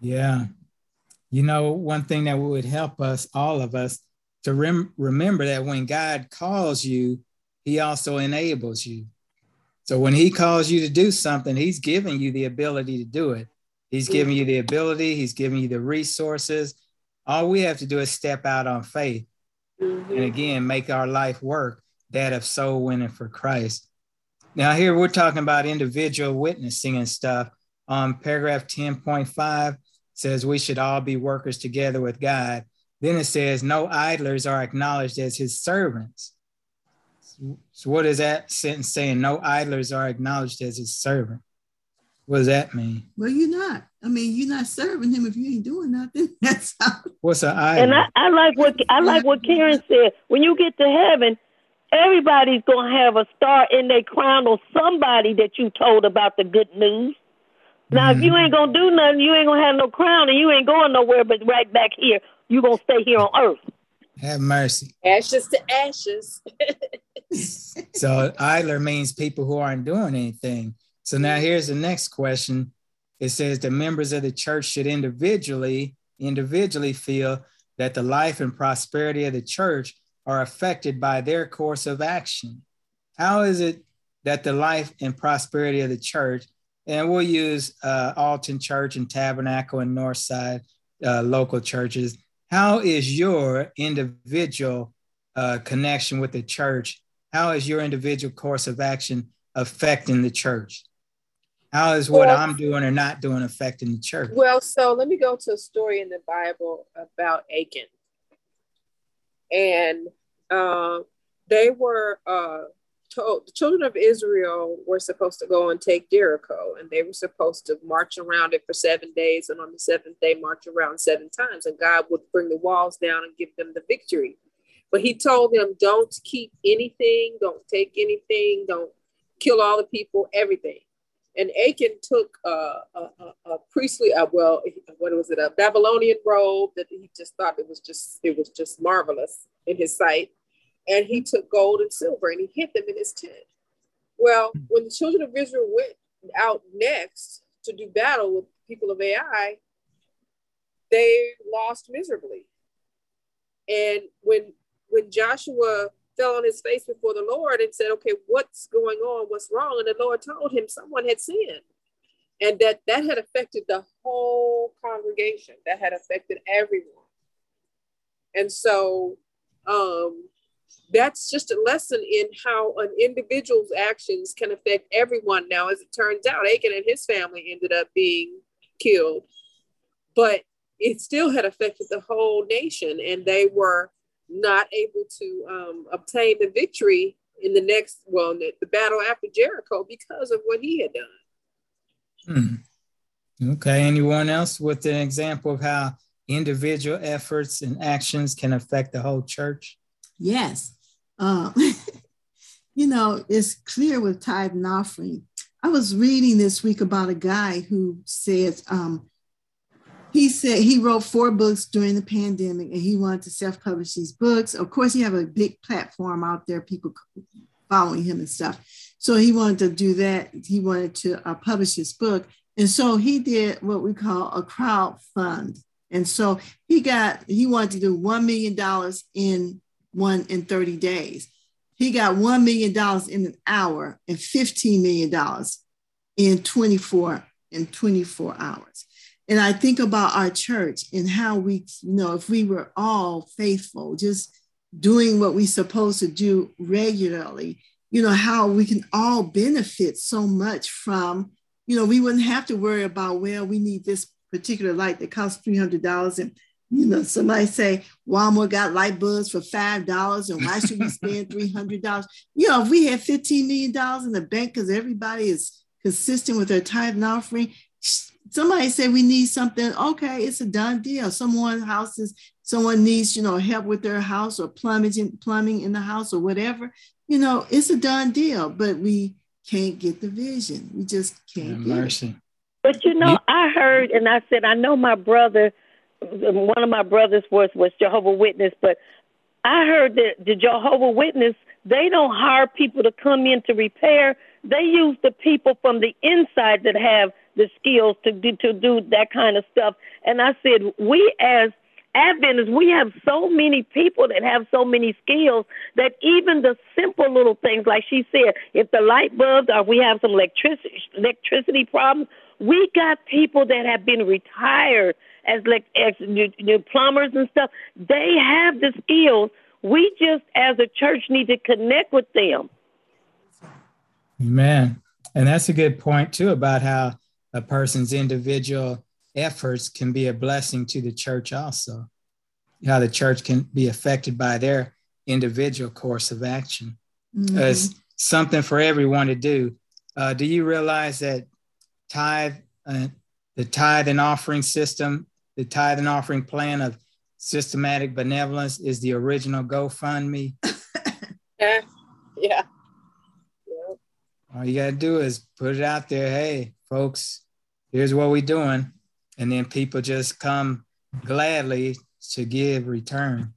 Speaker 1: Yeah, you know, one thing that would help us, all of us, to rem- remember that when God calls you, he also enables you. So when he calls you to do something, he's giving you the ability to do it. He's giving you the ability, he's giving you the resources. All we have to do is step out on faith mm-hmm. and again make our life work that of soul winning for Christ. Now, here we're talking about individual witnessing and stuff. On paragraph 10.5, says we should all be workers together with God. Then it says, no idlers are acknowledged as his servants. So what is that sentence saying? No idlers are acknowledged as his servant. What does that mean?
Speaker 4: Well, you're not. I mean, you're not serving him if you ain't doing nothing. That's how.
Speaker 1: What's an idol?
Speaker 2: And I, I like what I like what Karen said. When you get to heaven, everybody's gonna have a star in their crown or somebody that you told about the good news. Now, mm-hmm. if you ain't gonna do nothing, you ain't gonna have no crown, and you ain't going nowhere but right back here. You gonna stay here on earth.
Speaker 1: Have mercy.
Speaker 3: Ashes to ashes.
Speaker 1: so idler means people who aren't doing anything. So now here's the next question. It says the members of the church should individually individually feel that the life and prosperity of the church are affected by their course of action. How is it that the life and prosperity of the church, and we'll use uh, Alton Church and Tabernacle and Northside uh, local churches, how is your individual uh, connection with the church? How is your individual course of action affecting the church? How is what well, I'm doing or not doing affecting the church?
Speaker 3: Well, so let me go to a story in the Bible about Achan. And uh, they were uh, told, the children of Israel were supposed to go and take Jericho, and they were supposed to march around it for seven days, and on the seventh day, march around seven times, and God would bring the walls down and give them the victory. But he told them, don't keep anything, don't take anything, don't kill all the people, everything and Achan took a, a, a, priestly, uh, well, what was it, a Babylonian robe that he just thought it was just it was just marvelous in his sight, and he took gold and silver and he hid them in his tent. Well, when the children of Israel went out next to do battle with the people of Ai, they lost miserably. And when when Joshua fell on his face before the Lord and said, okay, what's going on? What's wrong? And the Lord told him someone had sinned. And that that had affected the whole congregation. That had affected everyone. And so um, that's just a lesson in how an individual's actions can affect everyone. Now, as it turns out, Achan and his family ended up being killed, but it still had affected the whole nation, and they were not able to um, obtain the victory in the next, well, the, the battle after Jericho because of what he had
Speaker 1: done. Hmm. Okay. Anyone else with an example of how individual efforts and actions can affect the whole church?
Speaker 4: Yes. Um, you know, it's clear with tithe and offering. I was reading this week about a guy who says um, he said he wrote four books during the pandemic and he wanted to self-publish these books. Of course he have a big platform out there people following him and stuff. So he wanted to do that. He wanted to uh, publish his book. And so he did what we call a crowd fund and so he got he wanted to do $1 million in one in 30 days. He got $1 million in an hour and $15 million in 24 in 24 hours. And I think about our church and how we, you know, if we were all faithful, just doing what we're supposed to do regularly, you know, how we can all benefit so much from, you know, we wouldn't have to worry about, well, we need this particular light that costs $300 and you know, somebody say Walmart got light bulbs for five dollars, and why should we spend three hundred dollars? You know, if we had fifteen million dollars in the bank because everybody is consistent with their tithe and offering, somebody said we need something okay it's a done deal someone houses someone needs you know help with their house or plumbing plumbing in the house or whatever you know it's a done deal but we can't get the vision we just can't
Speaker 1: get mercy. It.
Speaker 2: but you know i heard and i said i know my brother one of my brothers was was jehovah witness but i heard that the jehovah witness they don't hire people to come in to repair they use the people from the inside that have the skills to do to do that kind of stuff. And I said, we as Adventists, we have so many people that have so many skills that even the simple little things, like she said, if the light bulbs or we have some electricity electricity problems, we got people that have been retired as like as plumbers and stuff. They have the skills. We just, as a church, need to connect with them.
Speaker 1: Amen. And that's a good point too about how a person's individual efforts can be a blessing to the church also. how the church can be affected by their individual course of action. Mm-hmm. It's something for everyone to do. Uh, do you realize that tithe, uh, the tithe and offering system, the tithe and offering plan of systematic benevolence is the original GoFundMe?
Speaker 3: yeah. Yeah.
Speaker 1: All you got to do is put it out there. Hey, folks, here's what we're doing. And then people just come gladly to give return.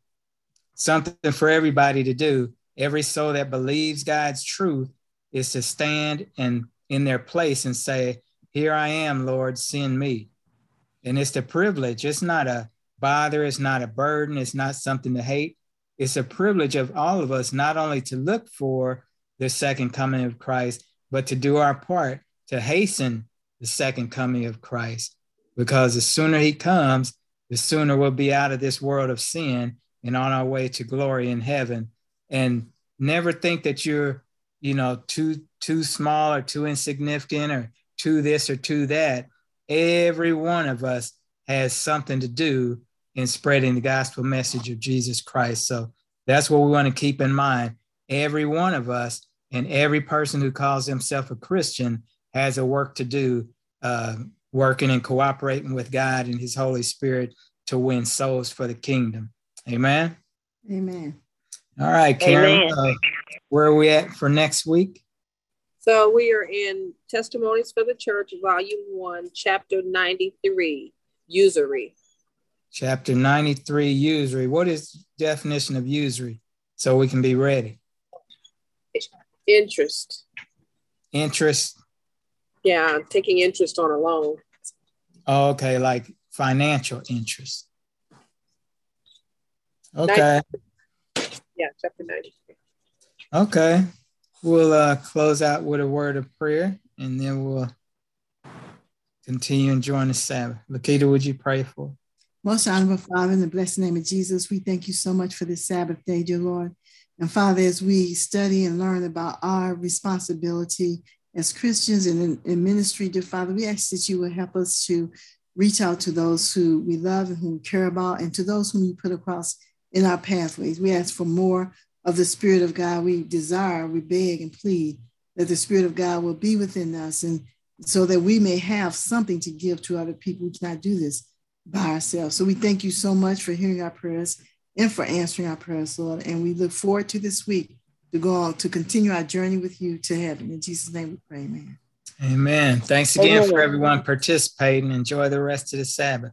Speaker 1: Something for everybody to do. Every soul that believes God's truth is to stand and in their place and say, Here I am, Lord, send me. And it's the privilege. It's not a bother, it's not a burden, it's not something to hate. It's a privilege of all of us not only to look for the second coming of Christ, but to do our part to hasten the second coming of Christ. Because the sooner he comes, the sooner we'll be out of this world of sin and on our way to glory in heaven. And never think that you're, you know, too too small or too insignificant or too this or too that. Every one of us has something to do in spreading the gospel message of Jesus Christ. So that's what we want to keep in mind. Every one of us and every person who calls himself a Christian has a work to do, uh, working and cooperating with God and His Holy Spirit to win souls for the kingdom. Amen.
Speaker 4: Amen.
Speaker 1: All right, Karen. Uh, where are we at for next week?
Speaker 3: So we are in Testimonies for the Church, Volume 1, Chapter 93, Usury.
Speaker 1: Chapter 93, Usury. What is definition of usury? So we can be ready.
Speaker 3: Interest.
Speaker 1: Interest.
Speaker 3: Yeah, taking interest on a loan.
Speaker 1: Oh, okay, like financial interest. Okay.
Speaker 3: 90, yeah, chapter 90.
Speaker 1: Okay. We'll uh, close out with a word of prayer and then we'll continue enjoying the Sabbath. Lakita, would you pray for?
Speaker 4: Most honorable Father, in the blessed name of Jesus, we thank you so much for this Sabbath day, dear Lord. And Father, as we study and learn about our responsibility as Christians and in, in, ministry, dear Father, we ask that you will help us to reach out to those who we love and who we care about, and to those whom you put across in our pathways. We ask for more of the Spirit of God. We desire, we beg and plead that the Spirit of God will be within us, and so that we may have something to give to other people. We cannot do this by ourselves. So we thank you so much for hearing our prayers and for answering our prayers, Lord. And we look forward to this week to go on to continue our journey with you to heaven. In Jesus' name we pray, amen.
Speaker 1: Amen. Thanks again amen. for everyone participating. Enjoy the rest of the Sabbath.